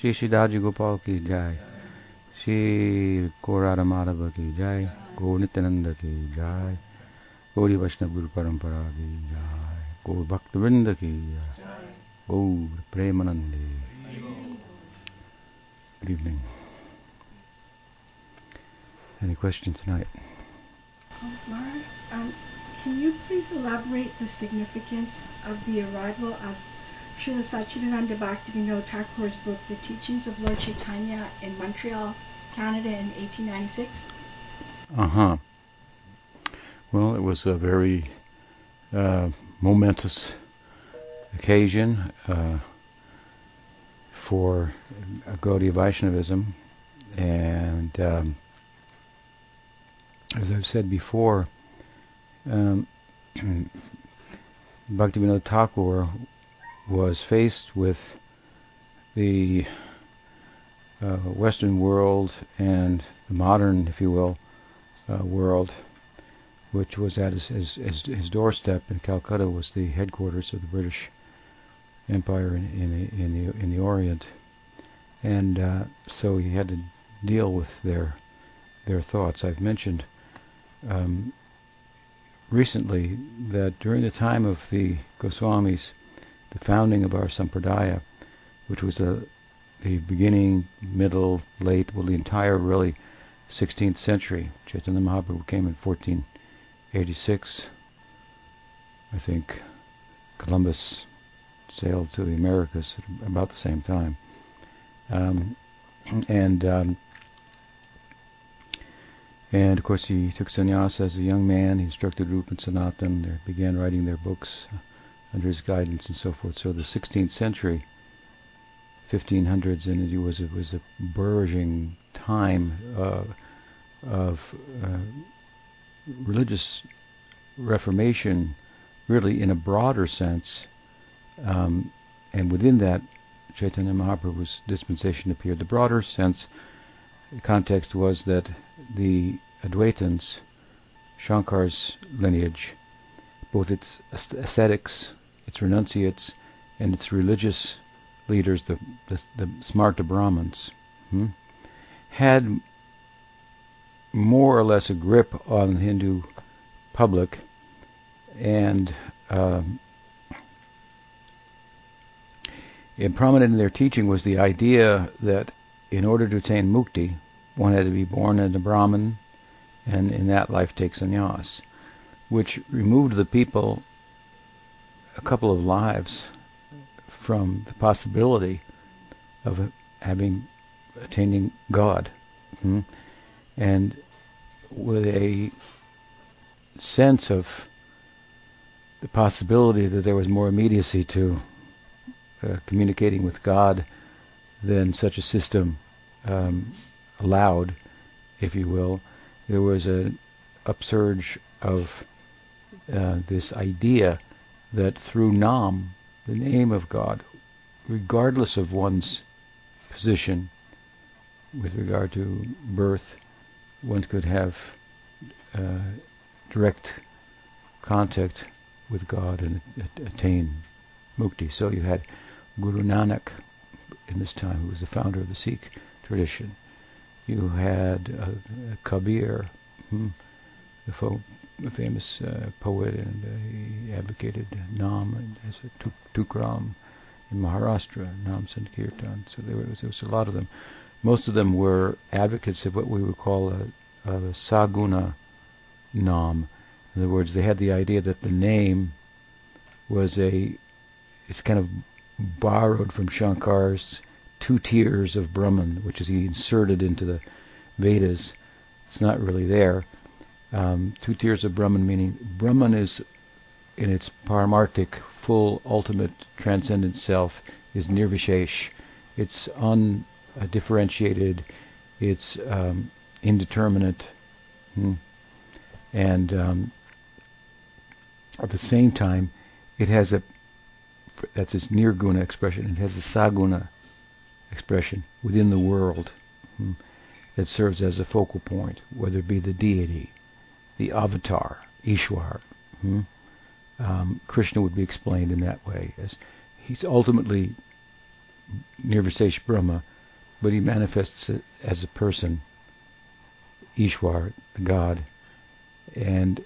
श्री श्री गोपाल की जय श्री कोरारा माधव की जय गौ नित्यानंद की जय गौरी वैष्णव गुरु परंपरा की जय गौ भक्तवृंद की जय गौर प्रेमानंदे Good evening. Any questions tonight? Um, Mara, um, can you please elaborate the significance of the arrival of Srila Satchidananda Bhaktivinoda Thakur's book, The Teachings of Lord Chaitanya, in Montreal, Canada in 1896? Uh huh. Well, it was a very uh, momentous occasion uh, for Gaudiya Vaishnavism, and um, as I've said before, um, Bhaktivinoda Thakur was faced with the uh, Western world and the modern, if you will, uh, world, which was at his, his, his, his, doorstep and Calcutta, was the headquarters of the British Empire in, in, the, in, the, in the Orient, and uh, so he had to deal with their their thoughts. I've mentioned um, recently that during the time of the Goswamis, the founding of our sampradaya, which was a, the beginning, middle, late, well, the entire really 16th century. Chaitanya Mahaprabhu came in 1486. I think Columbus sailed to the Americas at about the same time. Um, and um, and of course he took sannyas as a young man. He instructed Rupa and Sanatan. They began writing their books under his guidance and so forth. So the 16th century, 1500s, and it was it was a burgeoning time uh, of uh, religious reformation, really in a broader sense, um, and within that, Chaitanya Mahaprabhu's dispensation appeared. The broader sense, the context was that the Advaitins, Shankar's lineage, both its ascetics its renunciates, and its religious leaders, the, the, the Smarta Brahmins, hmm, had more or less a grip on the Hindu public, and um, and prominent in their teaching was the idea that in order to attain mukti, one had to be born as a Brahmin, and in that life take sannyas, which removed the people a couple of lives from the possibility of having attaining God, hmm? and with a sense of the possibility that there was more immediacy to uh, communicating with God than such a system um, allowed, if you will, there was an upsurge of uh, this idea that through Nam, the name of God, regardless of one's position with regard to birth, one could have uh, direct contact with God and attain mukti. So you had Guru Nanak in this time, who was the founder of the Sikh tradition. You had uh, Kabir, hmm, the a famous uh, poet, and uh, he advocated Nam as a Tukram in Maharashtra, Nam Sankirtan. So there was, there was a lot of them. Most of them were advocates of what we would call a, a Saguna Nam. In other words, they had the idea that the name was a, it's kind of borrowed from Shankar's two tiers of Brahman, which is he inserted into the Vedas. It's not really there um, two tiers of Brahman, meaning Brahman is in its paramartic, full, ultimate, transcendent self, is nirvishesh. It's undifferentiated, it's um, indeterminate, hmm. and um, at the same time, it has a that's its nirguna expression. It has a saguna expression within the world hmm, that serves as a focal point, whether it be the deity, the avatar, Ishwar. Hmm? Um, Krishna would be explained in that way as he's ultimately Nirvisesh Brahma, but he manifests as a person, Ishwar, the God, and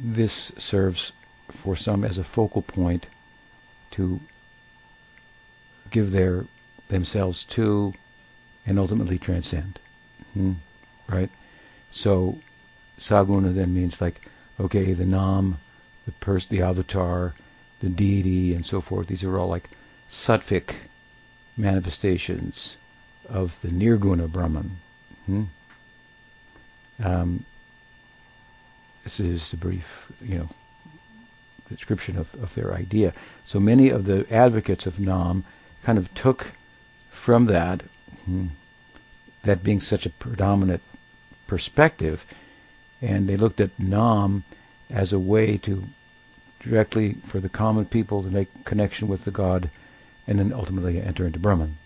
this serves for some as a focal point to give their themselves to and ultimately transcend. Hmm? Right? So Saguna then means like, okay, the Nam, the pers- the avatar, the deity, and so forth. These are all like sattvic manifestations of the Nirguna Brahman. Hmm? Um, this is a brief, you know, description of, of their idea. So many of the advocates of Nam kind of took from that, hmm, that being such a predominant perspective, and they looked at Nam as a way to directly for the common people to make connection with the God and then ultimately enter into Brahman.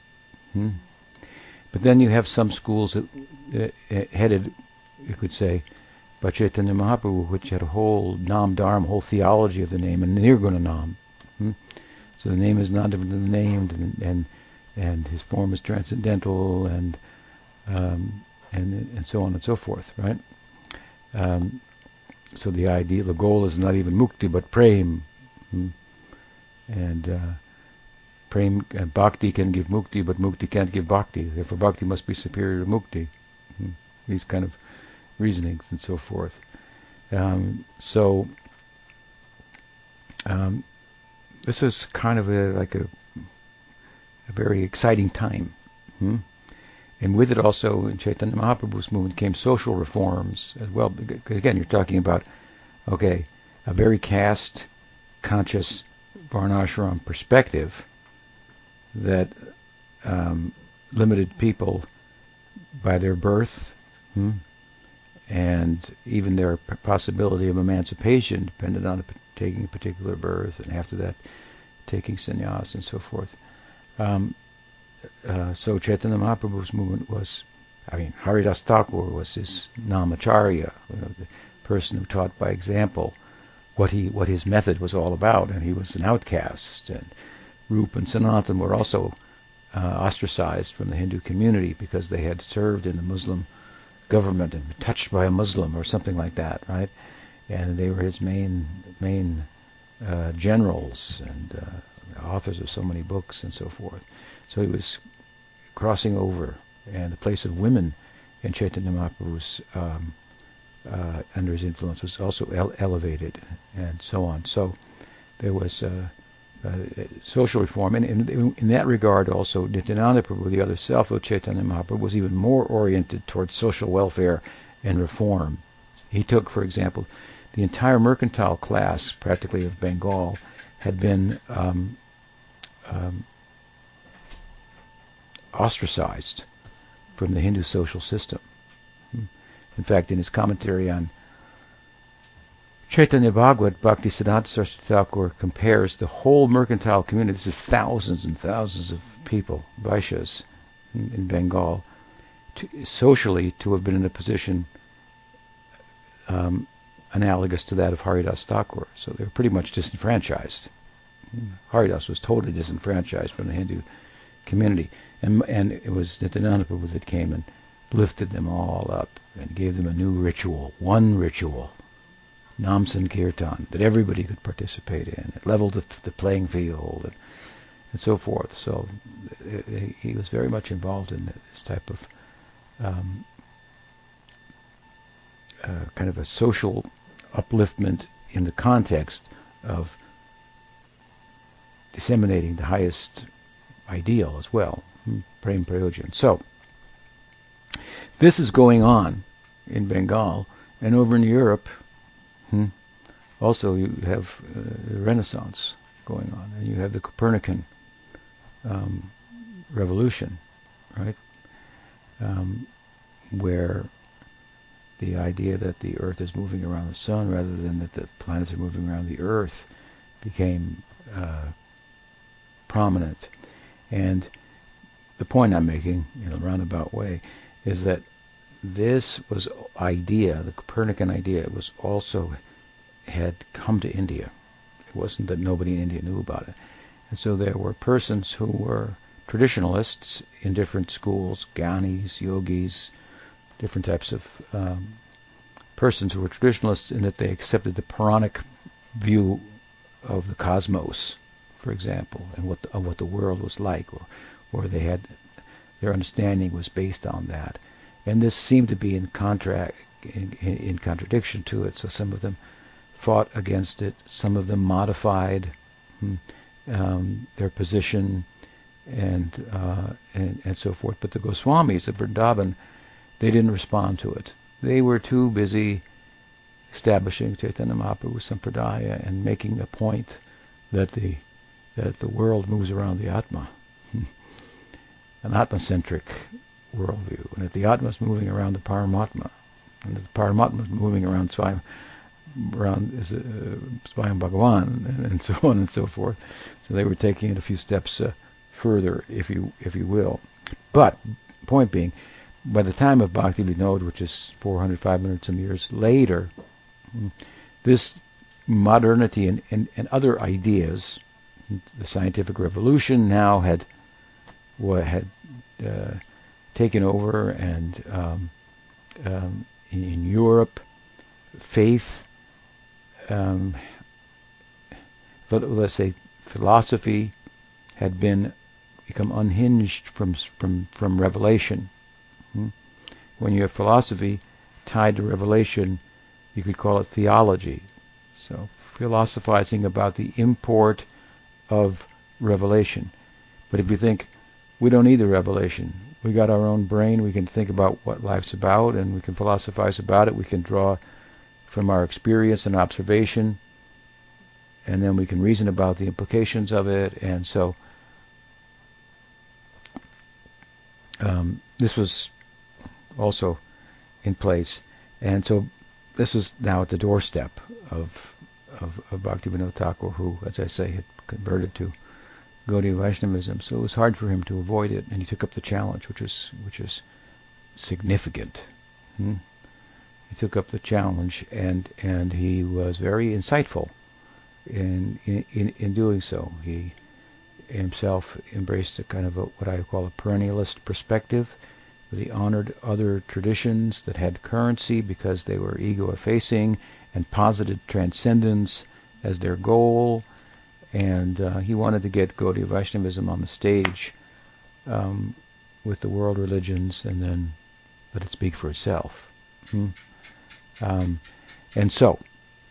Hmm? But then you have some schools that, uh, headed, you could say, by Chaitanya Mahaprabhu, which had a whole Nam Dharma, whole theology of the name, and Nirguna Nam. Hmm? So the name is not different than the named, and and, and his form is transcendental, and um, and and so on and so forth, right? Um, so the idea, the goal is not even mukti, but prem, hmm? and uh, prem and bhakti can give mukti, but mukti can't give bhakti. Therefore, bhakti must be superior to mukti. Hmm? These kind of reasonings and so forth. Um, so um, this is kind of a, like a, a very exciting time. Hmm? And with it also, in Chaitanya Mahaprabhu's movement came social reforms as well. Because again, you're talking about, okay, a very caste conscious Varnashram perspective that um, limited people by their birth, hmm, and even their possibility of emancipation depended on taking a particular birth, and after that, taking sannyas and so forth. Um, uh, so Chaitanya Mahaprabhu's movement was, I mean, Haridas Thakur was his namacharya, you know, the person who taught by example what he what his method was all about, and he was an outcast. And Rup and Sanatan were also uh, ostracized from the Hindu community because they had served in the Muslim government and been touched by a Muslim or something like that, right? And they were his main main uh, generals and uh, authors of so many books and so forth. So he was crossing over, and the place of women in Chaitanya Mahaprabhu's um, uh, under his influence was also ele- elevated, and so on. So there was uh, uh, social reform, and in, in, that regard, also Nityananda Prabhu, the other self of Chaitanya Mahaprabhu, was even more oriented towards social welfare and reform. He took, for example, the entire mercantile class, practically of Bengal, had been um, um, ostracized from the Hindu social system. In fact, in his commentary on Chaitanya Bhagavat, Bhakti Siddhanta Saraswati Thakur compares the whole mercantile community, this is thousands and thousands of people, Vaishyas in, in Bengal, to, socially to have been in a position um, analogous to that of Haridas Thakur. So they were pretty much disenfranchised. Haridas was totally disenfranchised from the Hindu community. And, and it was Nityananda Prabhu that came and lifted them all up and gave them a new ritual, one ritual, Nam Sankirtan, that everybody could participate in. It leveled the, the playing field and, and so forth. So he was very much involved in this type of um, uh, kind of a social upliftment in the context of disseminating the highest ideal as well, hmm, Prem Prayojan. So, this is going on in Bengal, and over in Europe, hmm, also you have uh, the Renaissance going on, and you have the Copernican um, revolution, right? Um, where the idea that the Earth is moving around the sun rather than that the planets are moving around the Earth became uh, prominent. And the point I'm making in a roundabout way is that this was idea, the Copernican idea, it was also had come to India. It wasn't that nobody in India knew about it. And so there were persons who were traditionalists in different schools, ghanis, yogis, different types of um, persons who were traditionalists in that they accepted the Puranic view of the cosmos, for example, and what the, what the world was like, or or they had their understanding was based on that, and this seemed to be in contract in, in contradiction to it. So some of them fought against it, some of them modified hmm, um, their position, and, uh, and and so forth. But the Goswamis of Vrindavan, they didn't respond to it. They were too busy establishing Chaitanya Mahaprabhu Sampradaya and making the point that the that the world moves around the Atma, an Atma-centric worldview, and that the Atma is moving around the Paramatma, and that the Paramatma is moving around Swayam, around uh, Swayam Bhagavan, and, and, so on and so forth. So they were taking it a few steps uh, further, if you if you will. But point being, by the time of Bhakti Vinod, which is 400, 500 some years later, this modernity and, and, and other ideas, the scientific revolution now had had uh, taken over, and um, um, in, Europe, faith, um, let's say philosophy, had been become unhinged from from from revelation. Hmm? When you have philosophy tied to revelation, you could call it theology. So philosophizing about the import of revelation. But if you think we don't need the revelation, we got our own brain, we can think about what life's about and we can philosophize about it, we can draw from our experience and observation and then we can reason about the implications of it and so um, this was also in place and so this was now at the doorstep of of, of Bhaktivinoda Thakur, who, as I say, had converted to Gaudiya Vaishnavism. So it was hard for him to avoid it, and he took up the challenge, which is which is significant. Hmm? He took up the challenge, and and he was very insightful in in, in doing so. He himself embraced a kind of a, what I call a perennialist perspective he honored other traditions that had currency because they were ego effacing and posited transcendence as their goal. And uh, he wanted to get Gaudiya Vaishnavism on the stage um, with the world religions and then let it speak for itself. Hmm? Um, and so,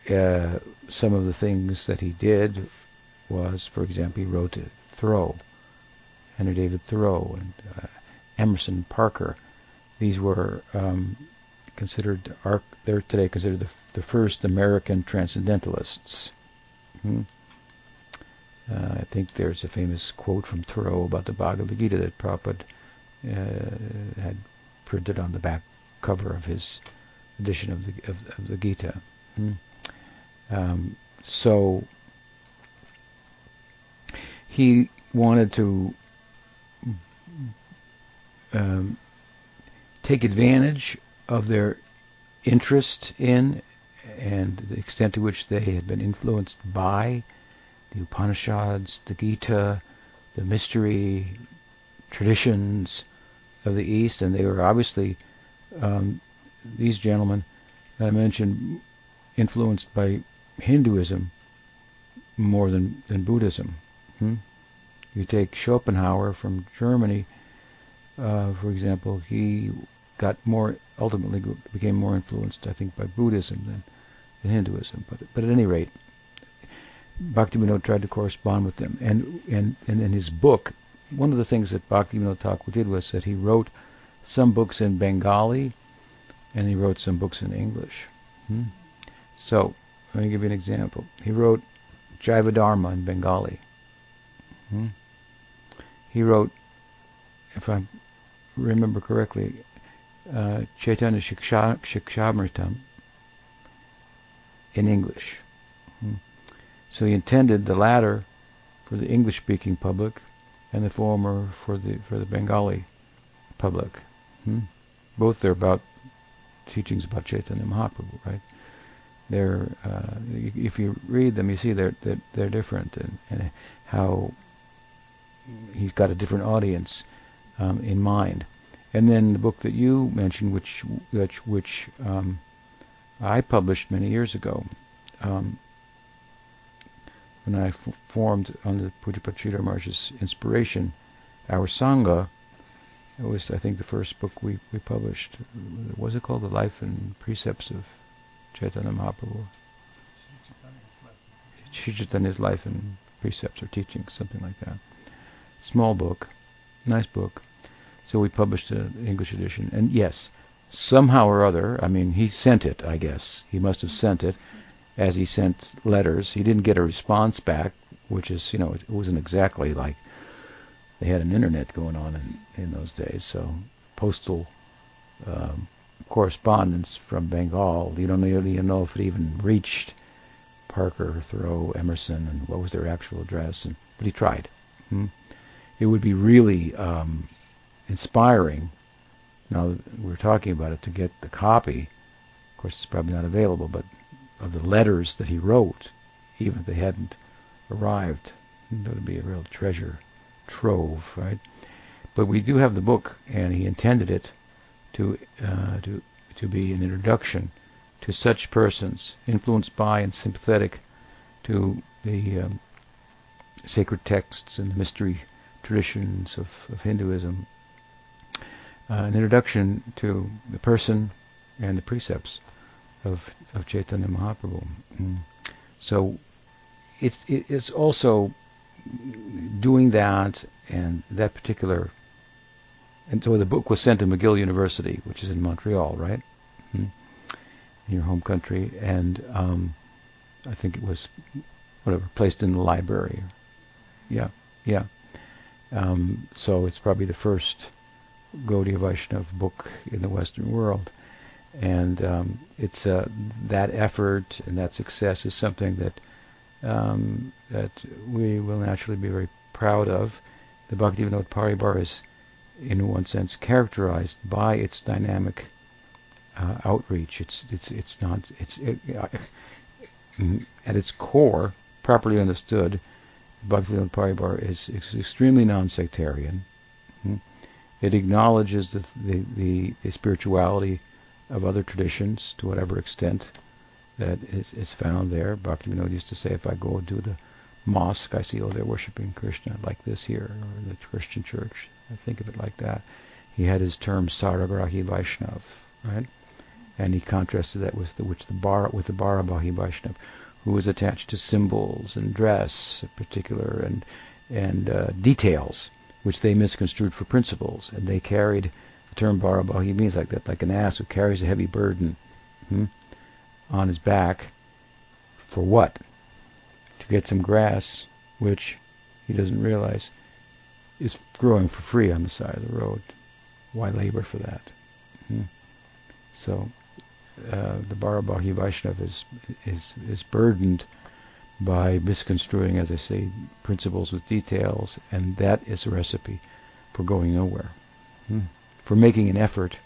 uh, some of the things that he did was, for example, he wrote to Thoreau, Henry David Thoreau, and uh, Emerson, Parker. These were um, considered are they're today considered the, the first American transcendentalists. Hmm. Uh, I think there's a famous quote from Thoreau about the Bhagavad Gita that Prabhupada uh, had printed on the back cover of his edition of the of, of the Gita. Hmm. Um, so he wanted to um, take advantage of their interest in and the extent to which they had been influenced by the Upanishads, the Gita, the mystery traditions of the East, and they were obviously um, these gentlemen that I mentioned influenced by Hinduism more than, than Buddhism. Hmm? You take Schopenhauer from Germany, uh, for example, he got more ultimately became more influenced, I think, by Buddhism than, than Hinduism. But but at any rate, Bhaktivinoda tried to correspond with them, and and and in his book, one of the things that Bhaktivinoda Thakur did was that he wrote some books in Bengali, and he wrote some books in English. Hmm? So let me give you an example. He wrote Jaiva Dharma in Bengali. Hmm? He wrote, if I'm remember correctly, uh, Chaitanya Shiksha, Shikshamritam in English. Hmm. So he intended the latter for the English-speaking public and the former for the for the Bengali public. Hmm. Both are about teachings about Chaitanya Mahaprabhu, right? They're uh, if you read them, you see they're they're, they're different and, and how he's got a different audience um, in mind. And then the book that you mentioned, which which, which um, I published many years ago, um, when I f- formed under Pujapat Sridhar Maharaj's inspiration, our Sangha. It was, I think, the first book we, we published. Was it called The Life and Precepts of Chaitanya Mahaprabhu? Chaitanya's Life and Precepts or Teachings, something like that. Small book, nice book. So we published an English edition. And yes, somehow or other, I mean, he sent it, I guess. He must have sent it as he sent letters. He didn't get a response back, which is, you know, it wasn't exactly like they had an internet going on in, in those days. So postal um, correspondence from Bengal, you don't really know if it even reached Parker, Thoreau, Emerson, and what was their actual address. And, but he tried. Hmm? It would be really um, inspiring. Now we're talking about it to get the copy. Of course, it's probably not available, but of the letters that he wrote, even if they hadn't arrived, that would be a real treasure trove, right? But we do have the book, and he intended it to uh, to to be an introduction to such persons, influenced by and sympathetic to the um, sacred texts and the mystery traditions of, of Hinduism. Uh, an introduction to the person and the precepts of of Chaitanya Mahaprabhu. Mm. So it's it's also doing that and that particular. And so the book was sent to McGill University, which is in Montreal, right? Mm-hmm. In your home country, and um, I think it was whatever placed in the library. Yeah, yeah. Um, so it's probably the first Gaudiya Vaishnava book in the Western world, and um, it's uh, that effort and that success is something that um, that we will naturally be very proud of. The Bhaktivinoda Paribar is, in one sense, characterized by its dynamic uh, outreach. It's it's it's not it's it, uh, at its core, properly understood, Bhaktivinoda Paribar is, is extremely non-sectarian. Hmm? It acknowledges the, the, the, the spirituality of other traditions to whatever extent that is, is found there. Bhaktivinoda used to say, if I go to the mosque, I see, oh, they're worshiping Krishna like this here, or the Christian church. I think of it like that. He had his term Saragrahi Vaishnav, right? And he contrasted that with the which the bar with the Barabahi Vaishnav, who was attached to symbols and dress, in particular, and and uh, details, which they misconstrued for principles, and they carried the term Barabahi means like that, like an ass who carries a heavy burden. Hmm? on his back for what? To get some grass, which he doesn't realize is growing for free on the side of the road. Why labor for that? Hmm. So uh, the Barabahi Vaishnav is, is, is burdened by misconstruing, as I say, principles with details, and that is a recipe for going nowhere, hmm. for making an effort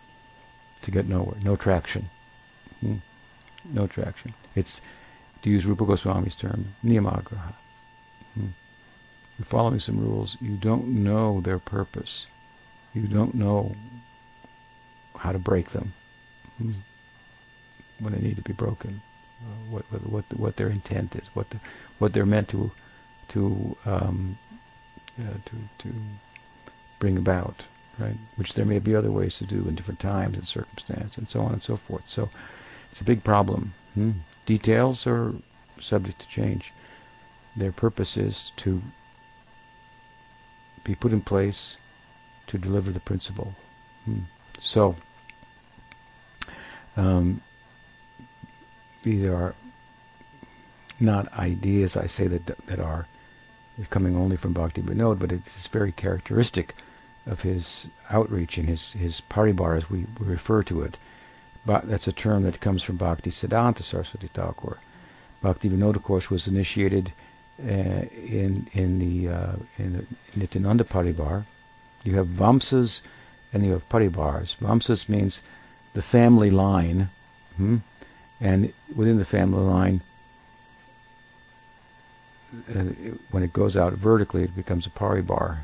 to get nowhere, no traction. Hmm no traction. It's, to use Rupa Goswami's term, niyamagraha. Hmm. You're following some rules. You don't know their purpose. You don't know how to break them hmm. when they need to be broken. What, what, what, what their intent is, what the, what they're meant to to um, uh, to to bring about, right? Which there may be other ways to do in different times and circumstances, and so on and so forth. So it's a big problem. Hmm? Details are subject to change. Their purpose is to be put in place to deliver the principle. Hmm. So, um, these are not ideas I say that that are coming only from Bhakti Vinod, but it's very characteristic of his outreach and his his paribar as we refer to it But that's a term that comes from Bhakti Siddhanta Saraswati Thakur. Bhakti Vinod, of course, was initiated uh, in in the uh, in the Nityananda Paribar. You have Vamsas and you have Paribars. Vamsas means the family line, hmm? And within the family line, uh, when it goes out vertically, it becomes a paribar.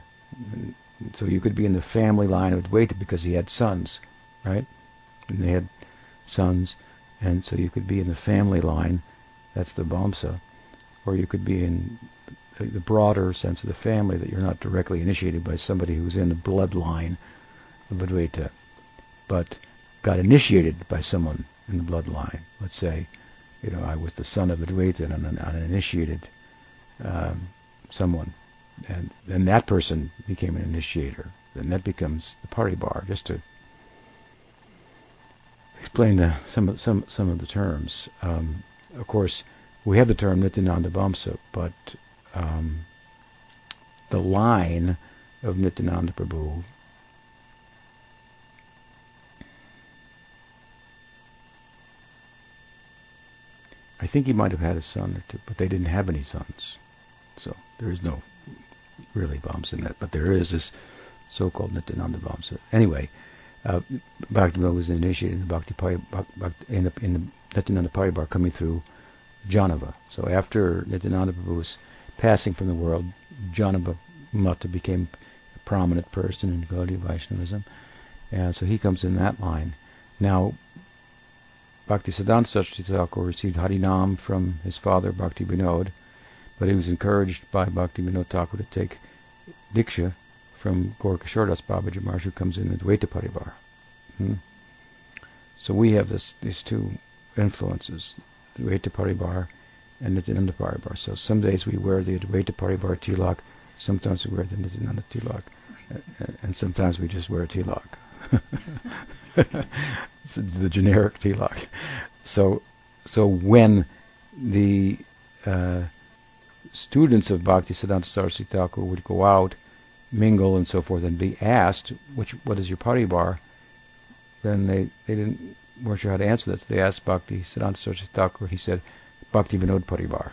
So you could be in the family line of Advaita because he had sons, right? And they had sons, and so you could be in the family line. That's the Vamsa, or you could be in the broader sense of the family that you're not directly initiated by somebody who's in the bloodline of Advaita, but got initiated by someone in the bloodline. Let's say, you know, I was the son of a Advaita and an initiated um, someone, and then that person became an initiator. Then that becomes the paribar, Just to explain the, some of some some of the terms. Um, of course, we have the term Nityananda Vamsa, but um, the line of Nityananda Prabhu think he might have had a son or two, but they didn't have any sons. So there is no really Vamsa in that, but there is this so-called Nityananda Vamsa. Anyway, uh, Bhaktivinoda was initiated in the Bhakti, in the, in the Nityananda Paribar coming through Jahnava. So after Nityananda Prabhu was passing from the world, Jahnava Mata became a prominent person in Gaudiya Vaishnavism. And so he comes in that line. Now, Bhakti Siddhanta Saraswati Thakur received Harinam from his father, Bhakti Vinod, but he was encouraged by Bhakti Vinod Thakur to take Diksha from Gaurkishoredas Babaji Maharaj, who comes in the Advaita Parivar. Hmm? So we have this, these two influences, Advaita Parivar and Nityananda Parivar. So some days we wear the Advaita Parivar tilak, sometimes we wear the Nityananda tilak, and sometimes we just wear a tilak. the generic tilak. So, so when the uh, students of Bhakti Siddhanta Saraswati Thakur would go out, mingle and so forth, and be asked, which, what is your paribar?" Then they, they didn't weren't sure how to answer that. So they asked Bhakti Siddhanta Saraswati Thakur. He said, Bhakti Vinod Paribar.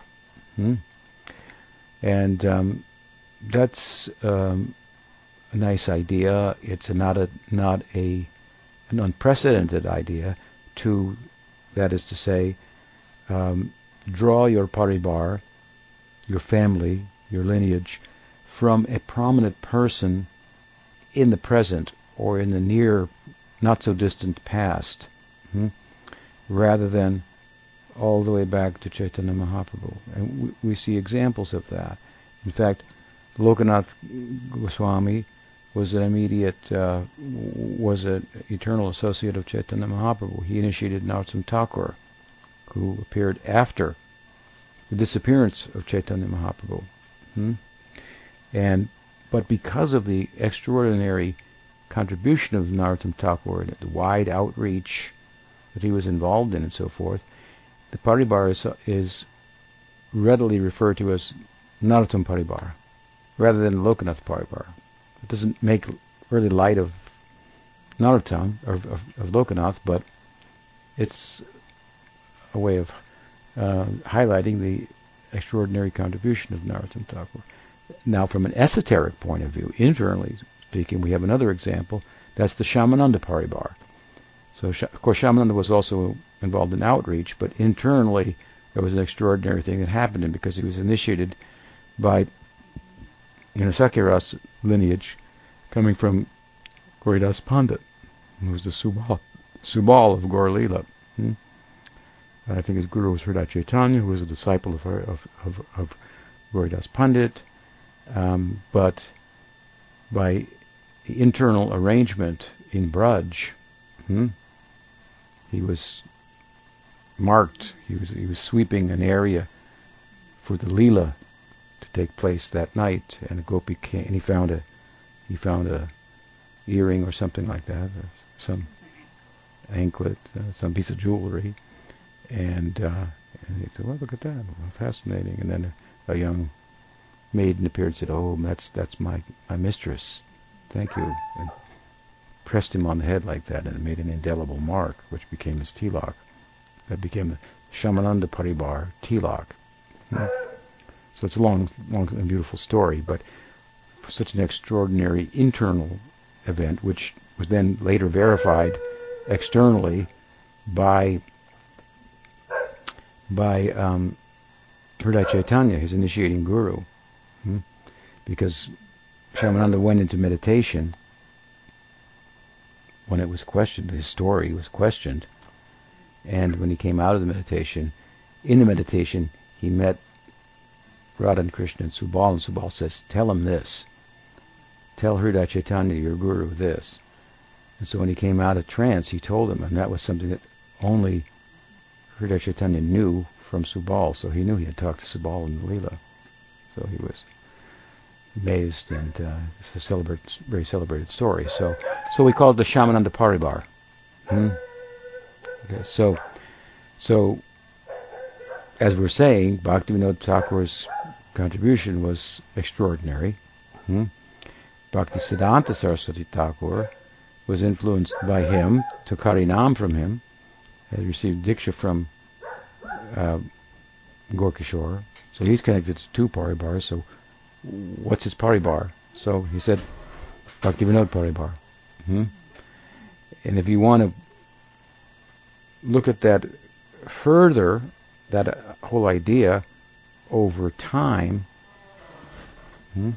Hmm? And um, that's um, a nice idea. It's not a not a an unprecedented idea. To that is to say, um, draw your paribar, your family, your lineage, from a prominent person in the present or in the near, not so distant past, hmm? rather than all the way back to Chaitanya Mahaprabhu. And we, we see examples of that. In fact, Lokanath Goswami was an immediate, uh, was an eternal associate of Chaitanya Mahaprabhu. He initiated Narottam Thakur, who appeared after the disappearance of Chaitanya Mahaprabhu. Hmm? And but because of the extraordinary contribution of Narottam Thakur and the wide outreach that he was involved in and so forth, the Paribar is, is readily referred to as Narottam Paribar rather than Lokanath Paribar. It doesn't make really light of Narottam, or of, of Lokanath, but it's a way of uh, highlighting the extraordinary contribution of Narottam Thakur. Now, from an esoteric point of view, internally speaking, we have another example. That's the Shyamananda Paribar. So, of course, Shyamananda was also involved in outreach, but internally there was an extraordinary thing that happened to him because he was initiated by Sakyaras lineage coming from Gauridas Pandit, who was the Subal, Subal of Gaur Hmm? I think his guru was Hridaya Chaitanya, who was a disciple of, of, of, of Gauridas Pandit. Um, but by internal arrangement in Braj, hmm, he was marked. He was he was sweeping an area for the Leela take place that night, and a gopi came, and he found a he found a earring or something like that, some anklet, uh, some piece of jewelry, and, uh, and he said, "Well, look at that, fascinating." And then a, a young maiden appeared and said, "Oh, that's that's my my mistress. Thank you." And pressed him on the head like that, and it made an indelible mark, which became his tilak. That became the Shyamananda Paribar tilak. So it's a long, long and beautiful story, but such an extraordinary internal event, which was then later verified externally by by um, Hridaya Chaitanya, his initiating guru, hmm? because Shyamananda went into meditation, when it was questioned, his story was questioned, and when he came out of the meditation, in the meditation, he met Radha and Krishna and Subal, and Subal says, tell him this. Tell Hridaya Chaitanya, your guru, this. And so when he came out of trance, he told him, and that was something that only Hridaya Chaitanya knew from Subal, so he knew he had talked to Subal in the Leela. So he was amazed, and uh, it's a celebrate, very celebrated story. So, so we call it the Shyamananda Paribar. Hmm? Okay, so, so as we're saying, Bhaktivinoda Thakur's contribution was extraordinary. Hmm? Bhakti Siddhanta Saraswati Thakur was influenced by him, took Harinam from him, has received Diksha from uh, Gaurkishore. So he's connected to two Paribars. So what's his Paribar? So he said Bhaktivinoda Paribar. Hmm? And if you want to look at that further, that whole idea over time, hmm?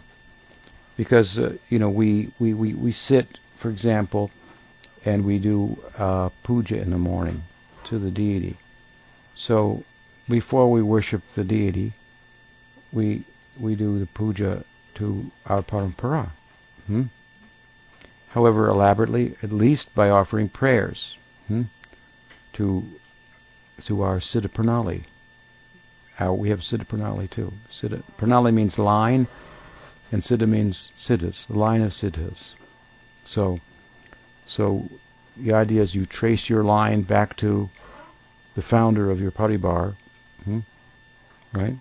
because uh, you know we, we, we, we sit, for example, and we do uh, puja in the morning to the deity. So before we worship the deity, we we do the puja to our parampara. Hmm? However elaborately, at least by offering prayers hmm? to to our Siddha Pranali. We have Siddha Pranali too. Siddha, Pranali means line, and Siddha means Siddhas, line of Siddhas. So, so the idea is you trace your line back to the founder of your paribar, hmm? right?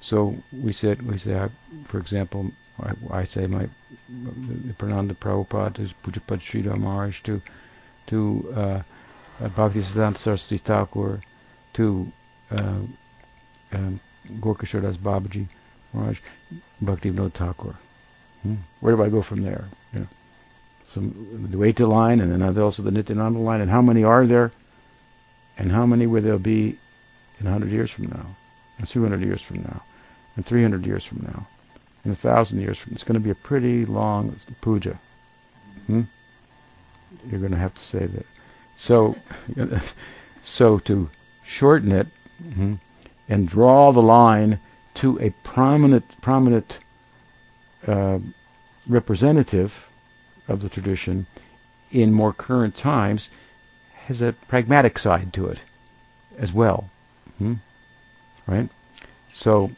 So we said, we say, for example, I, I say my Prananda Prabhupada to Pujapad Sridhar Maharaj to to uh, Bhakti Siddhanta Saraswati Thakur to uh, um, Gaurkishore Das Babaji Maharaj, Bhakti Vinod Thakur. Hmm? Where do I go from there? Know, some the Waita line, and then also the Nityananda line, and how many are there? And how many will there be in 100 years from now, and 200 years from now, and 300 years from now, and 1,000 years from? It's going to be a pretty long puja. Hmm? You're going to have to say that. So, so to shorten it hmm, and draw the line to a prominent, prominent uh, representative of the tradition in more current times has a pragmatic side to it as well. Hmm? Right? So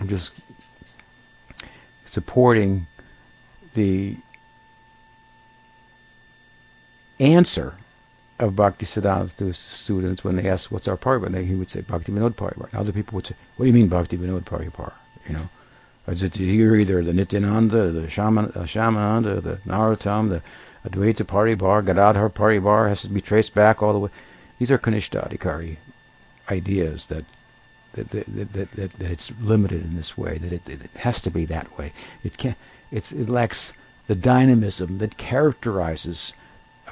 I'm just supporting the answer of Bhakti Siddhanta to his students when they ask, what's our paribar? He would say, Bhakti Vinod Paribar. Now other people would say, what do you mean Bhakti Vinod Paribar? You know, is it here either the Nityananda, the Shaman, uh, Shyamananda, the Narottam, the Advaita Paribar, Gadadhar Paribar has to be traced back all the way. These are Kanishta Dikari ideas that that, that, that, that, that it's limited in this way, that it, it has to be that way. It can it lacks the dynamism that characterizes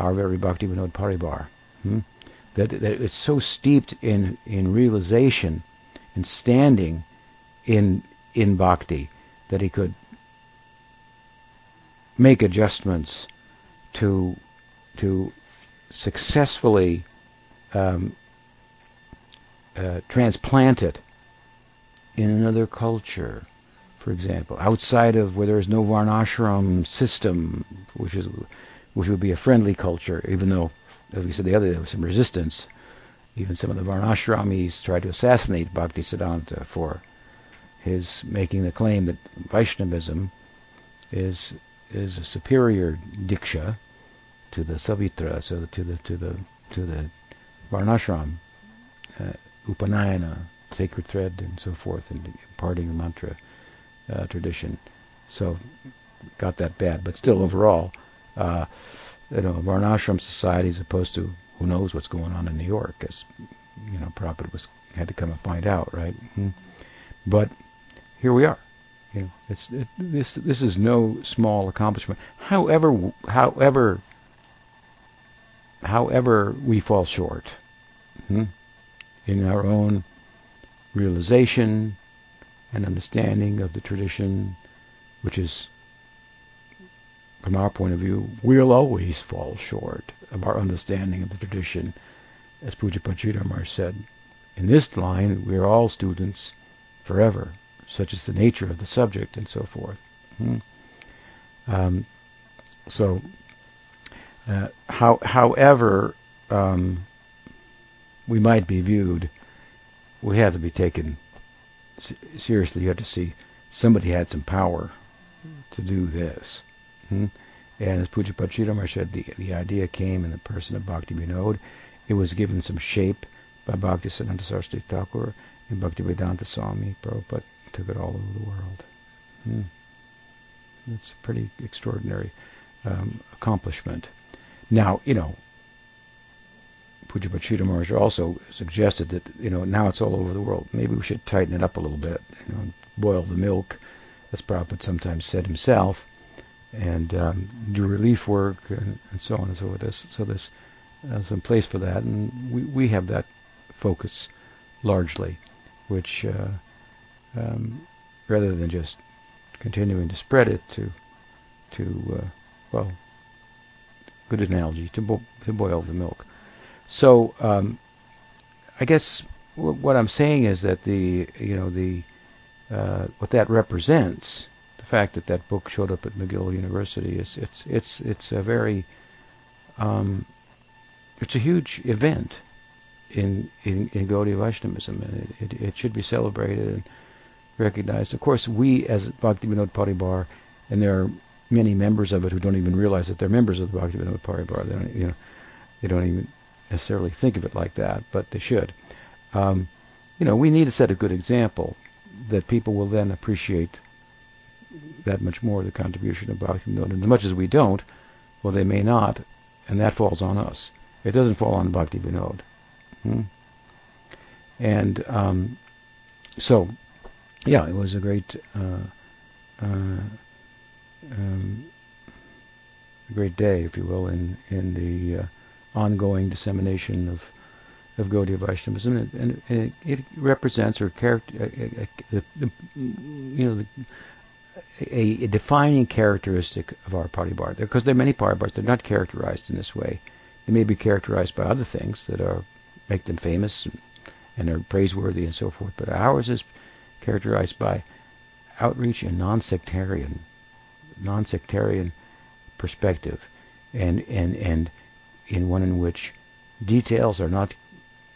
our very Bhakti Vinod Paribar. Hmm? That, that it's so steeped in, in realization and standing in in bhakti that he could make adjustments to to successfully um, uh, transplant it in another culture, for example, outside of where there is no varnashram system, which is which would be a friendly culture, even though, as we said the other day, there was some resistance. Even some of the varnashramis tried to assassinate Bhaktisiddhanta for his making the claim that Vaishnavism is is a superior diksha to the savitra, so to the to the to the varnashram, uh, upanayana, sacred thread, and so forth, and imparting the mantra uh, tradition. So got that bad, but still overall, uh, you know, varnashram society as opposed to who knows what's going on in New York, as you know, Prabhupada was had to come and find out, right? Mm-hmm. But here we are. You know, it's it, this this is no small accomplishment. However, however, however we fall short hmm, in our own realization and understanding of the tradition, which is from our point of view, we'll always fall short of our understanding of the tradition. As Pujapat Sridhar said, in this line, we're all students forever, such is the nature of the subject and so forth. Hmm. Um, so, uh, how, however um, we might be viewed, we have to be taken seriously. You have to see somebody had some power to do this. And as Pujyapad Sridhar said, the, the idea came in the person of Bhakti Vinod. It was given some shape by Bhakti Siddhanta Saraswati Thakur and Bhakti Vedanta Swami. Prabhupada took it all over the world. Hmm. It's a pretty extraordinary um, accomplishment. Now, you know, Pujyapad Sridhar Maharaj also suggested that, you know, now it's all over the world. Maybe we should tighten it up a little bit, you know, boil the milk, as Prabhupada sometimes said himself, and um, do relief work and, and, so on and so forth. So there's uh, some place for that, and we, we have that focus largely, which uh, um, rather than just continuing to spread it to to uh, well, good analogy to, bo- to boil the milk. So um, I guess w- what I'm saying is that the you know the uh, what that represents, fact that that book showed up at McGill University is it's it's it's a very um, it's a huge event in in, in Gaudiya Vaishnavism, and it, it, it, should be celebrated and recognized. Of course, we as Bhakti Vinod Paribar, and there are many members of it who don't even realize that they're members of the Bhakti Vinod Paribar. They don't, you know, they don't even necessarily think of it like that, but they should. Um, you know, we need to set a good example that people will then appreciate that much more the contribution of Bhakti Vinod. And as much as we don't, well, they may not, and that falls on us. It doesn't fall on Bhakti Vinod. Hmm? And um, so, yeah, it was a great, uh, uh, um, great day, if you will, in in the uh, ongoing dissemination of of Gaudiya Vaishnavism, and, and, and it, it, represents or character, uh, uh, uh, you know, the, a, a, defining characteristic of our paribar. Because there are many paribars, that are not characterized in this way. They may be characterized by other things that are make them famous and, and are praiseworthy and so forth. But ours is characterized by outreach and non-sectarian, non-sectarian perspective, and and and in one in which details are not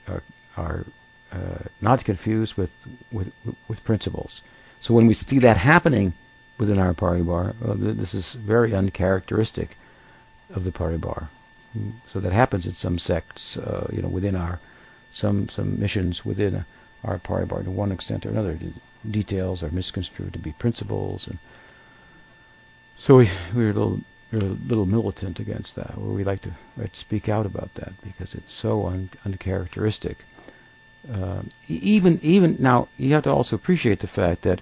are, are uh, not confused with, with with principles. So when we see that happening within our paribar, well, this is very uncharacteristic of the paribar. So that happens in some sects, uh, you know, within our some some missions within our paribar to one extent or another. Details are misconstrued to be principles, and so we we're a little we're a little militant against that, where we like to right, speak out about that because it's so un, uncharacteristic. Uh, even even now, you have to also appreciate the fact that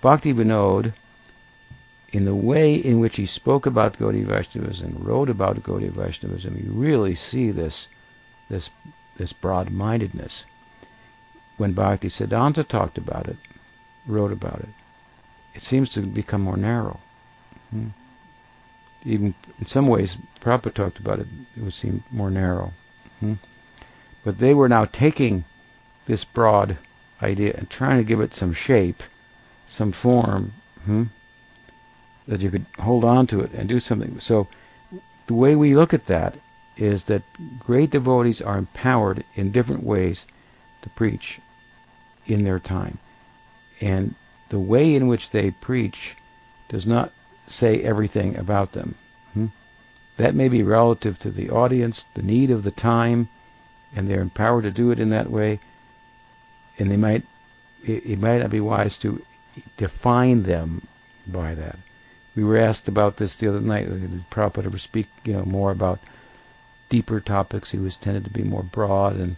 Bhakti Vinod in the way in which he spoke about Gaudiya Vaishnavism, wrote about Gaudiya Vaishnavism, you really see this, this, this broad-mindedness. When Bhakti Siddhanta talked about it, wrote about it, it seems to become more narrow. Hmm. Even in some ways, Prabhupada talked about it, it would seem more narrow. Hmm. But they were now taking this broad idea and trying to give it some shape, some form. Hmm that you could hold on to it and do something. So the way we look at that is that great devotees are empowered in different ways to preach in their time. And the way in which they preach does not say everything about them. Hmm? That may be relative to the audience, the need of the time, and they're empowered to do it in that way. And they might, it, it might not be wise to define them by that we were asked about this the other night. Did Prabhupada speak, you know, more about deeper topics? He was tended to be more broad and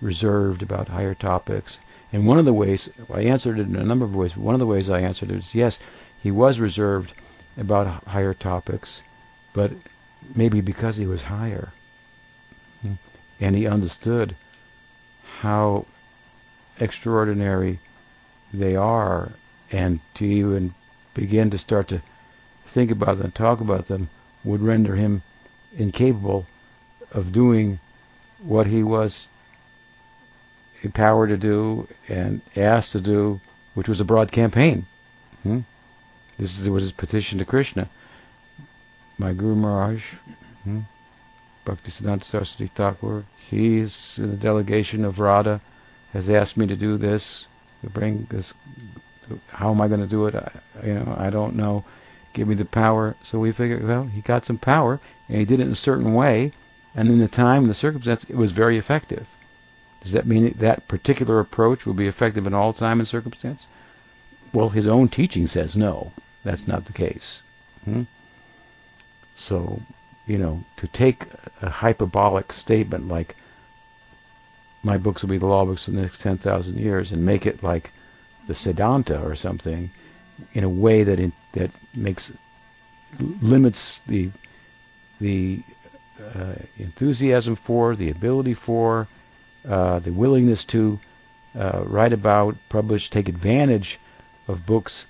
reserved about higher topics. And one of the ways I answered it in a number of ways. One of the ways I answered it is yes, he was reserved about higher topics, but maybe because he was higher, hmm. and he understood how extraordinary they are, and to even begin to start to think about them, talk about them, would render him incapable of doing what he was empowered to do and asked to do, which was a broad campaign. Hmm? This was his petition to Krishna. My Guru Maharaj, hmm? Bhaktisiddhanta Saraswati Thakur, he's in the delegation of Radha, has asked me to do this, to bring this. How am I going to do it? I, you know, I don't know. Give me the power. So we figured, well, he got some power, and he did it in a certain way, and in the time and the circumstance, it was very effective. Does that mean that particular approach will be effective in all time and circumstance? Well, his own teaching says no. That's not the case. Hmm? So, you know, to take a hyperbolic statement like my books will be the law books for the next 10,000 years and make it like the Siddhanta or something in a way that in, that makes limits the the uh, enthusiasm for, the ability for, uh, the willingness to uh, write about, publish, take advantage of books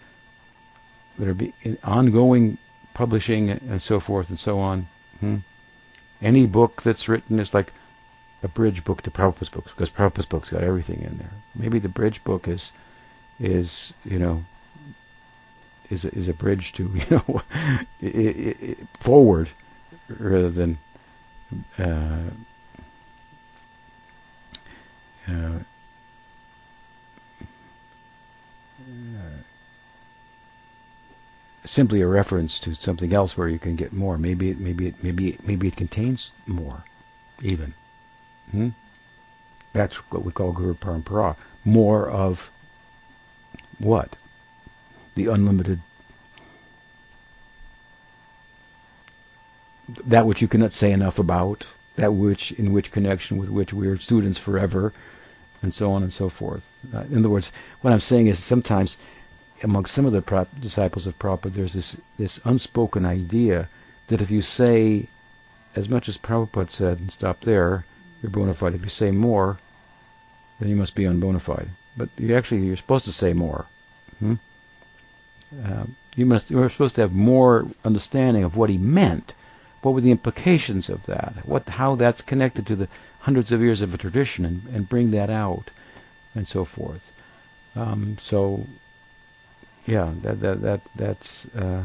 that are be, ongoing publishing and so forth and so on. Hmm? Any book that's written is like a bridge book to Prabhupada's books because Prabhupada's books got everything in there. Maybe the bridge book is is you know is a, is a bridge to you know forward rather than uh, uh, simply a reference to something else where you can get more. Maybe maybe it, maybe maybe it contains more, even. Hmm? That's what we call Guru Parampara. More of what? The unlimited. That which you cannot say enough about. That which, in which connection with which we are students forever, and so on and so forth. Uh, in other words, what I'm saying is sometimes among some of the pro- disciples of Prabhupada, there's this this unspoken idea that if you say as much as Prabhupada said and stop there, you're bona fide. If you say more, then you must be unbona fide. But you actually you're supposed to say more. Hmm? Uh, you must you're supposed to have more understanding of what he meant. What were the implications of that? What how that's connected to the hundreds of years of a tradition and, and bring that out and so forth. Um, so yeah, that that that that's uh,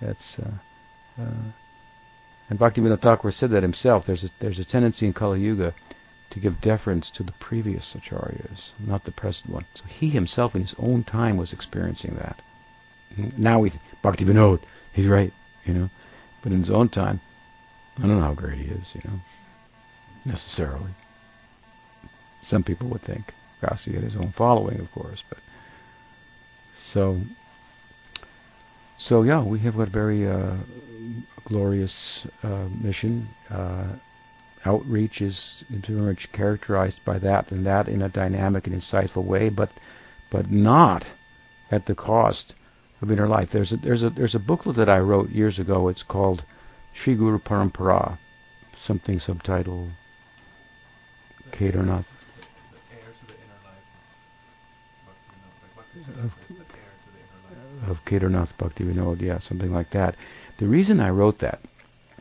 that's uh, uh, and Bhaktivinoda Thakur said that himself. There's a there's a tendency in Kali Yuga to give deference to the previous acharyas, not the present one. So he himself, in his own time, was experiencing that. Now we Bhaktivinoda, he's right, you know, but in his own time, I don't know how great he is, you know, necessarily. Some people would think. Kasi had his own following, of course, but so, so yeah, we have got a very uh, glorious uh, mission. Uh, outreach is very much characterized by that, and that in a dynamic and insightful way, but but not at the cost of inner life. There's a there's a there's a booklet that I wrote years ago. It's called Sri Guru Parampara, something subtitle Kedarnath. Of, of Kedarnath Bhakti Vinod, yeah, something like that. The reason I wrote that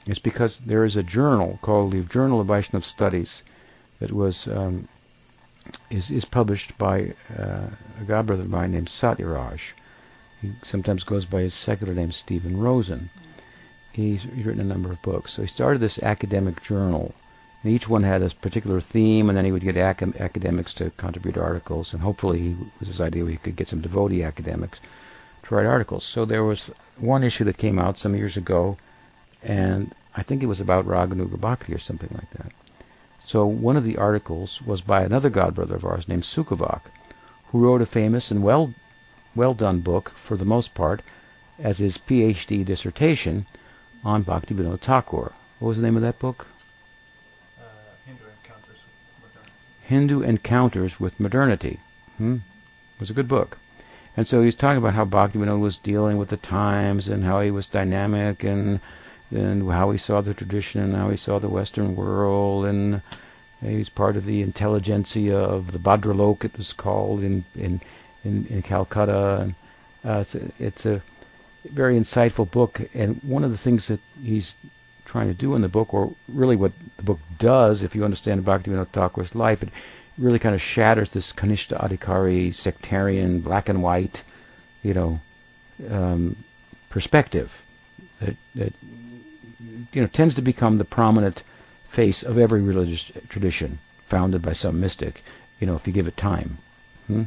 is because there is a journal called the Journal of Vaishnav Studies that was um, is is published by uh, a godbrother of mine named Satyaraj. He sometimes goes by his secular name Steven Rosen. He's, written a number of books. So he started this academic journal and each one had a particular theme, and then he would get ac- academics to contribute articles, and hopefully it was his idea he could get some devotee academics to write articles. So there was one issue that came out some years ago, and I think it was about Raganuga Bhakti or something like that. So one of the articles was by another godbrother of ours named Shukavak, who wrote a famous and well well done book, for the most part, as his PhD dissertation on Bhaktivinoda Thakur. What was the name of that book? Hindu Encounters with Modernity. Hmm? It was a good book. And so he's talking about how Bhaktivinoda was dealing with the times and how he was dynamic and and how he saw the tradition and how he saw the Western world and he's part of the intelligentsia of the Bhadralok it was called in in in, in Calcutta and uh, it's a, it's a very insightful book. And one of the things that he's trying to do in the book, or really what the book does, if you understand Bhaktivinoda Thakur's life, it really kind of shatters this Kanishta Adhikari sectarian black and white, you know, um, perspective that, that you know tends to become the prominent face of every religious tradition founded by some mystic. You know, if you give it time. Hmm?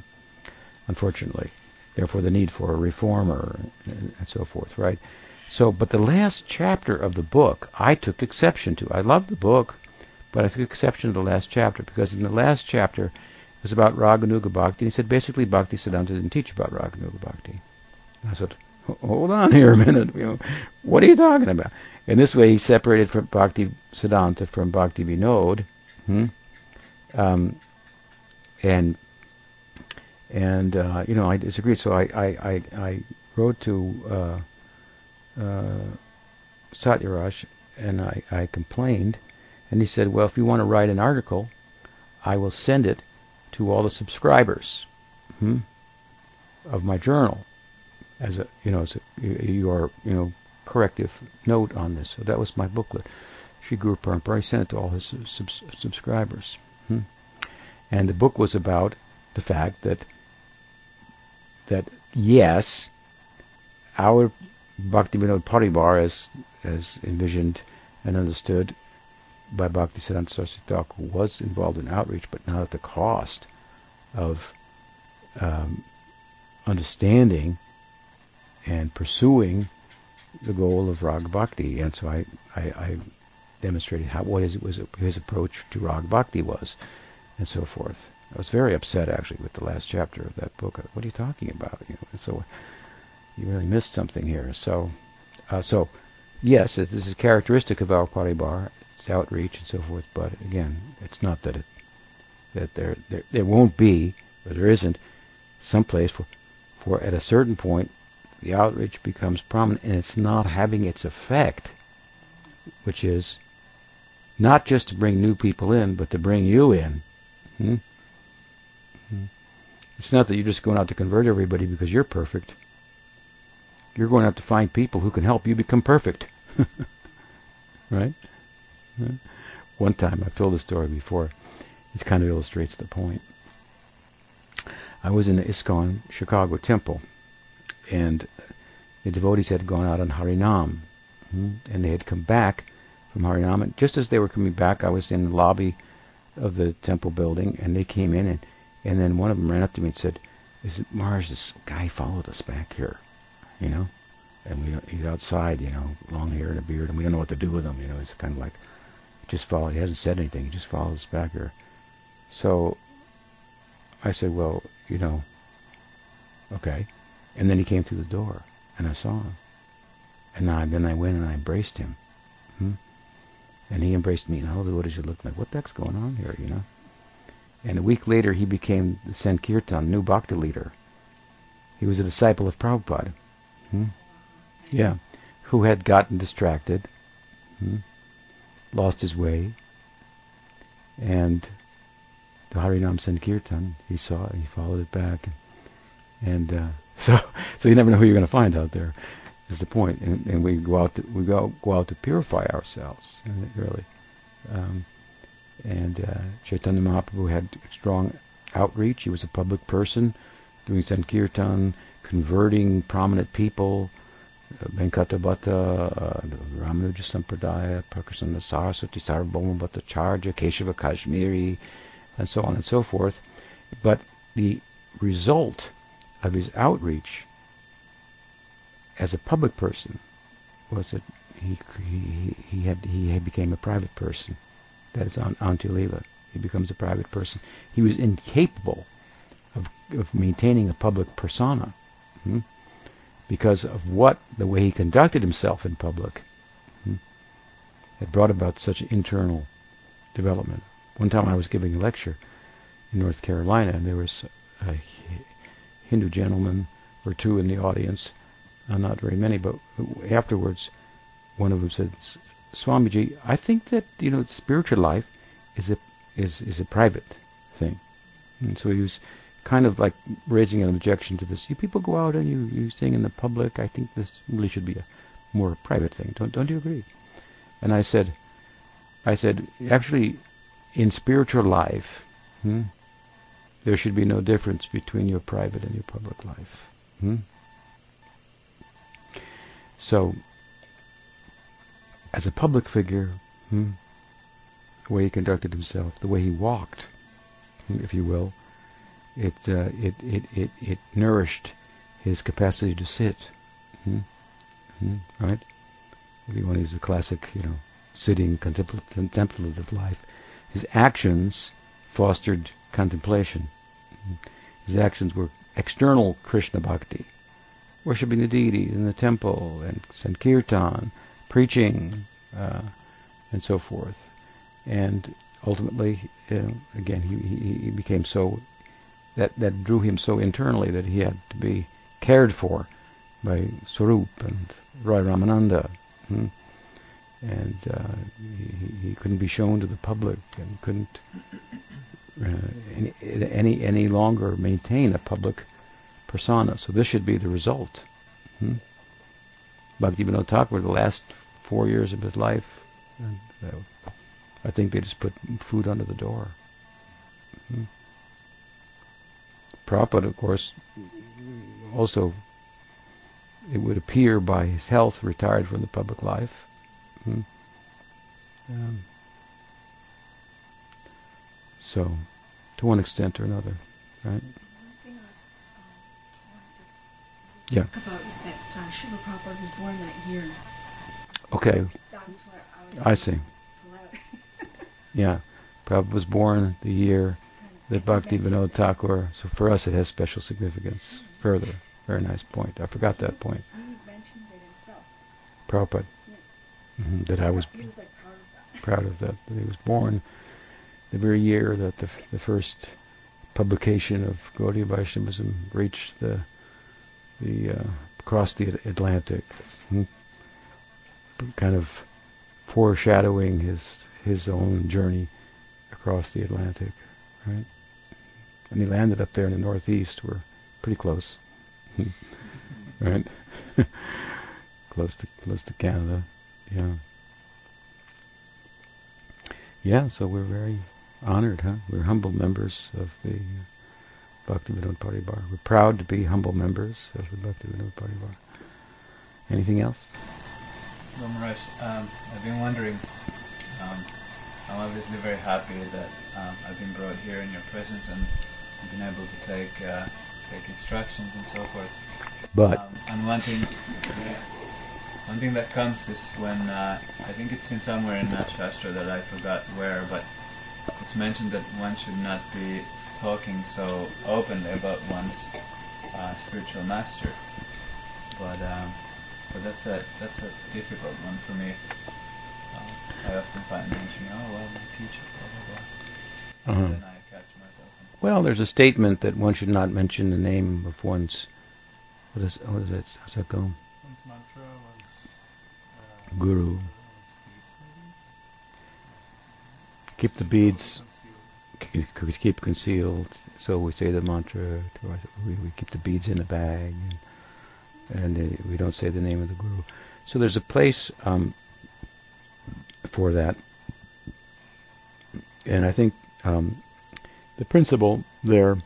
Unfortunately, therefore the need for a reformer and, so forth, right? So, but the last chapter of the book, I took exception to. I love the book, but I took exception to the last chapter because in the last chapter it was about Raganuga Bhakti. He said basically Bhakti Siddhanta didn't teach about Raganuga Bhakti. I said, hold on here a minute. You know, what are you talking about? And this way he separated from Bhakti Siddhanta from Bhakti Vinod. Hmm? Um, and and uh, you know I disagreed. So I I, I, I wrote to uh, uh, Satyaraj and I, I complained, and he said, well, if you want to write an article, I will send it to all the subscribers hmm, of my journal as a you know as a, your you know corrective note on this. So that was my booklet. Sri Guru Parampara. He sent it to all his subs- subscribers. Hmm. And the book was about the fact that that yes, our Bhakti Vinod Paribar, as as envisioned and understood by Bhakti Siddhanta Saraswati Thakur, was involved in outreach, but not at the cost of um, understanding and pursuing the goal of Rag Bhakti. And so I, I, I demonstrated how what his, was his approach to Rag Bhakti was, and so forth. I was very upset actually with the last chapter of that book. What are you talking about? You know, so you really missed something here. So, uh, so yes, this is characteristic of our Paribar, it's outreach and so forth. But again, it's not that it that there there, there won't be, or there isn't, some place for for at a certain point the outreach becomes prominent, and it's not having its effect, which is not just to bring new people in, but to bring you in. Hmm? It's not that you're just going out to convert everybody because you're perfect. You're going out to find people who can help you become perfect. right? One time, I've told this story before. It kind of illustrates the point. I was in the ISKCON Chicago temple, and the devotees had gone out on Harinam, hmm, and they had come back from Harinam. And just as they were coming back, I was in the lobby of the temple building, and they came in, and and then one of them ran up to me and said, "Is Mars? This guy followed us back here, you know, and we he's outside, you know, long hair and a beard, and we don't know what to do with him. You know, it's kind of like just follow. He hasn't said anything. He just followed us back here." So I said, "Well, you know, okay." And then he came through the door, and I saw him, and I, then I went and I embraced him, hmm? and he embraced me, and all the devotees looked like, "What the heck's going on here?" You know. And a week later, he became the Sankirtan, new bhakti leader. He was a disciple of Prabhupada. Hmm? Yeah. Who had gotten distracted, hmm? Lost his way, and the Harinam Sankirtan, he saw it, he followed it back. And, uh, so, so you never know who you're going to find out there. Is the point, and, and we go out to, we go go out to purify ourselves, really. Um, and uh, Chaitanya Mahaprabhu had strong outreach. He was a public person, doing Sankirtan, converting prominent people. Venkatabhata, uh, Ramanuja Sampradaya, Prakashananda Saraswati, Sarvabhauma Bhattacharya, Keshava Kashmiri, and so on and so forth. But the result of his outreach as a public person was that he he he had he became a private person. That is on Antya He becomes a private person. He was incapable of, of maintaining a public persona hmm, because of what the way he conducted himself in public hmm, had brought about such internal development. One time I was giving a lecture in North Carolina, and there was a Hindu gentleman or two in the audience, uh, not very many, but afterwards, one of them said, Swamiji, I think that you know spiritual life is a is is a private thing, and so he was kind of like raising an objection to this. You people go out and you, you sing in the public. I think this really should be a more private thing. Don't don't you agree? And I said, I said, actually, in spiritual life, hmm, there should be no difference between your private and your public life. Hmm? So, as a public figure, hmm, the way he conducted himself, the way he walked, hmm, if you will, it, uh, it, it, it, it nourished his capacity to sit. Hmm? Hmm? Right? If you want to use the classic, you know, sitting contemplative life, his actions fostered contemplation. His actions were external Krishna bhakti, worshipping the deities in the temple and sankirtan, preaching, uh, and so forth. And ultimately, uh, again, he, he, he became so that that drew him so internally that he had to be cared for by Swarup and Roy Ramananda. Hmm? And uh, he, he couldn't be shown to the public and couldn't uh, any, any any longer maintain a public persona. So this should be the result. Hmm? Bhaktivinoda Thakur, the last four years of his life, and, uh, I think they just put food under the door. Hmm? Prabhupada, of course, also, it would appear by his health, retired from the public life. Hmm? Um, so, to one extent or another, right? Yeah. About is that uh, Srila Prabhupada was born that year. Okay. That was what I. I see. Yeah. Prabhupada was born the year that Bhakti Vinod Thakur, so for us it has special significance further. Very nice point. I forgot that point. Prabhupada. Yeah. hmm that I was was like proud of that. proud of that, that he was born the very year that the, the first publication of Gaudiya Vaishnavism reached the the uh, across the Atlantic, hmm? kind of foreshadowing his his own journey across the Atlantic, right? And he landed up there in the Northeast. We're pretty close, right? close to close to Canada, yeah. Yeah, so we're very honored, huh? We're humble members of the uh, Bhaktivinoda Paribar. We're proud to be humble members of the Bhaktivinoda Paribar. Anything else? Um, I've been wondering, um, I'm obviously very happy that um, I've been brought here in your presence and I've been able to take uh, take instructions and so forth. But Um, and one thing, one thing that comes is when uh, I think it's in somewhere in that shastra that I forgot where, but it's mentioned that one should not be talking so openly about one's uh, spiritual master. But um, but that's a that's a difficult one for me. Uh, I often find mentioning, oh well, my teacher, blah blah blah. uh And then I catch myself. Well, there's a statement that one should not mention the name of one's. What is what is it? How's that go? One's mantra was uh, Guru. one's maybe? Keep the beads. Concealed. keep concealed. So we say the mantra. To our, we, we keep the beads in a bag, and, and uh, we don't say the name of the guru. So there's a place um, for that, and I think um, the principle there,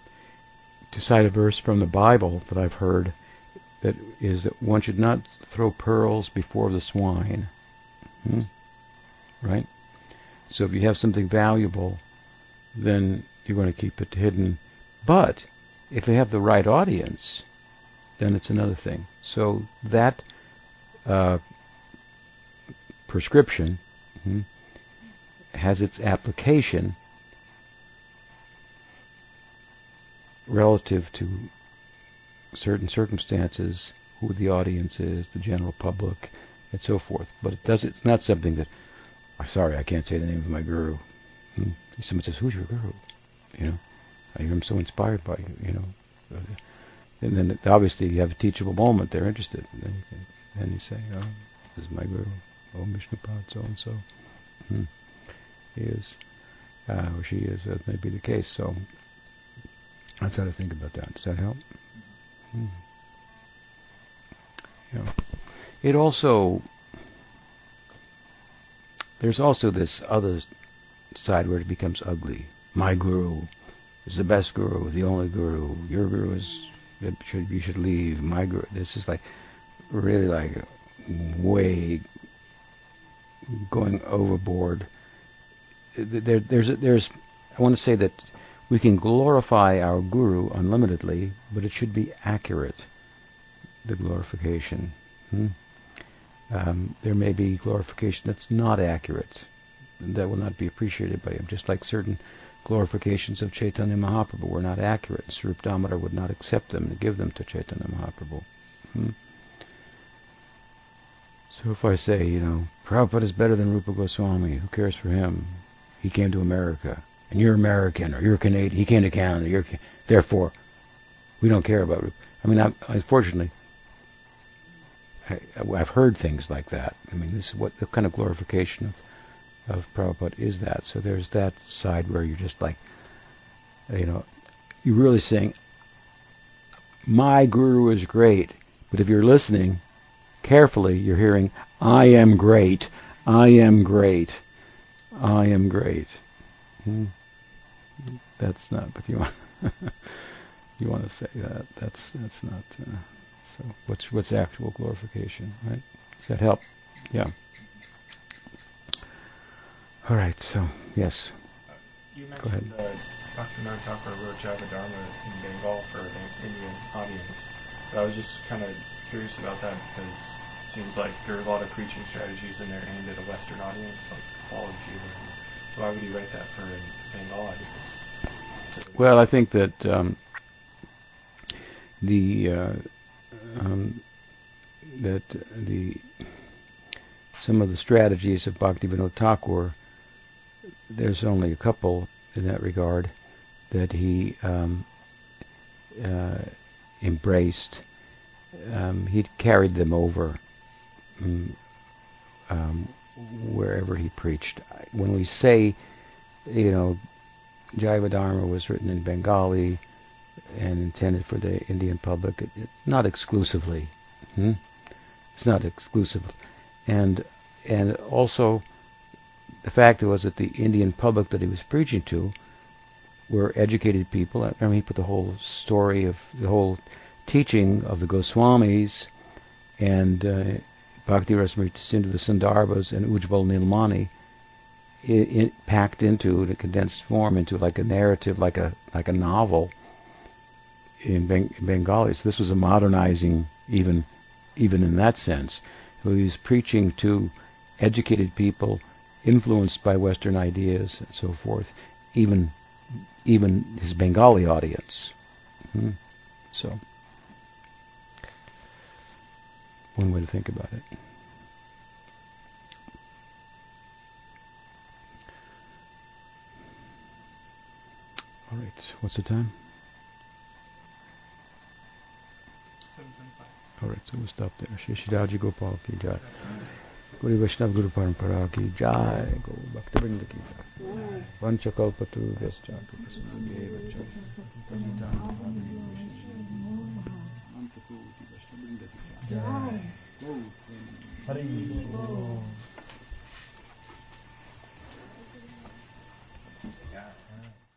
to cite a verse from the Bible that I've heard, that is that one should not throw pearls before the swine. Hmm? Right. So if you have something valuable then you want to keep it hidden. But if they have the right audience, then it's another thing. So that uh, prescription hmm, has its application relative to certain circumstances, who the audience is, the general public, and so forth. But it does. It's not something that. I'm sorry, I can't say the name of my guru. Hmm. Someone says, "Who's your guru?" You know, I I'm so inspired by you. You know, and then obviously you have a teachable moment. They're interested, and then you can, then you say, "Oh, this is my guru, oh Vishnupad, so and so." Hmm. He is, uh, or she is. That may be the case. So, That's how to think about that. Does that help? Mm. Yeah. It also there's also this other side where it becomes ugly. My guru is the best guru, the only guru. Your guru is should you should leave. My guru. This is like really like way going overboard. There, there's there's I want to say that we can glorify our guru unlimitedly, but it should be accurate. The glorification. Hmm? Um, there may be glorification that's not accurate, and that will not be appreciated by him. Just like certain glorifications of Chaitanya Mahaprabhu were not accurate. Swarup Damodar would not accept them and give them to Chaitanya Mahaprabhu. Hmm? So if I say, you know, Prabhupada is better than Rupa Goswami, who cares for him? He came to America, and you're American, or you're Canadian. He came to Canada. You're therefore, we don't care about Rupa. I mean, I, unfortunately, I, have heard things like that. I mean, this is what the kind of glorification of of Prabhupada is that. So there's that side where you're just like, you know, you're really saying, my guru is great, but if you're listening carefully, you're hearing, I am great, I am great, I am great. Hmm. That's not, but you want you want to say that. That's that's not. Uh, so what's what's actual glorification, right? Does that help? Yeah. All right. So yes. Uh, you mentioned Go ahead. Uh, Bhaktivinoda Thakur wrote Jaiva Dharma in Bengal for an Indian audience. But I was just kind of curious about that because it seems like there are a lot of preaching strategies in there aimed at a Western audience, like follow Jiva. Why would he write that for a audience? Well, I think that um, the uh, um, that the some of the strategies of Bhaktivinoda Thakur, there's only a couple in that regard that he um, uh, embraced. Um, he carried them over um, um, wherever he preached. When we say, you know, Jaiva Dharma was written in Bengali, and intended for the Indian public. It, it, not exclusively. Hmm? It's not exclusive. And and also the fact was that the Indian public that he was preaching to were educated people. I mean, he put the whole story of the whole teaching of the Goswamis and uh, Bhakti Rasamrita Sindhu, the Sandarbhas, and Ujjwal Nilmani it, it packed into in a condensed form into like a narrative, like a like a novel in, Beng- Bengali. So this was a modernizing, even even in that sense. So he was preaching to educated people, influenced by Western ideas and so forth, even even his Bengali audience. Hmm. So one way to think about it. All right, what's the time? 7.25. All right, so we'll stop there. Shri Shiraji Gopal ki jai. Guru Vaishnav Guru Parampara ki jai. Go Bhakti Vrinda ki jai. तपोति अष्टमृङ्गति Yeah.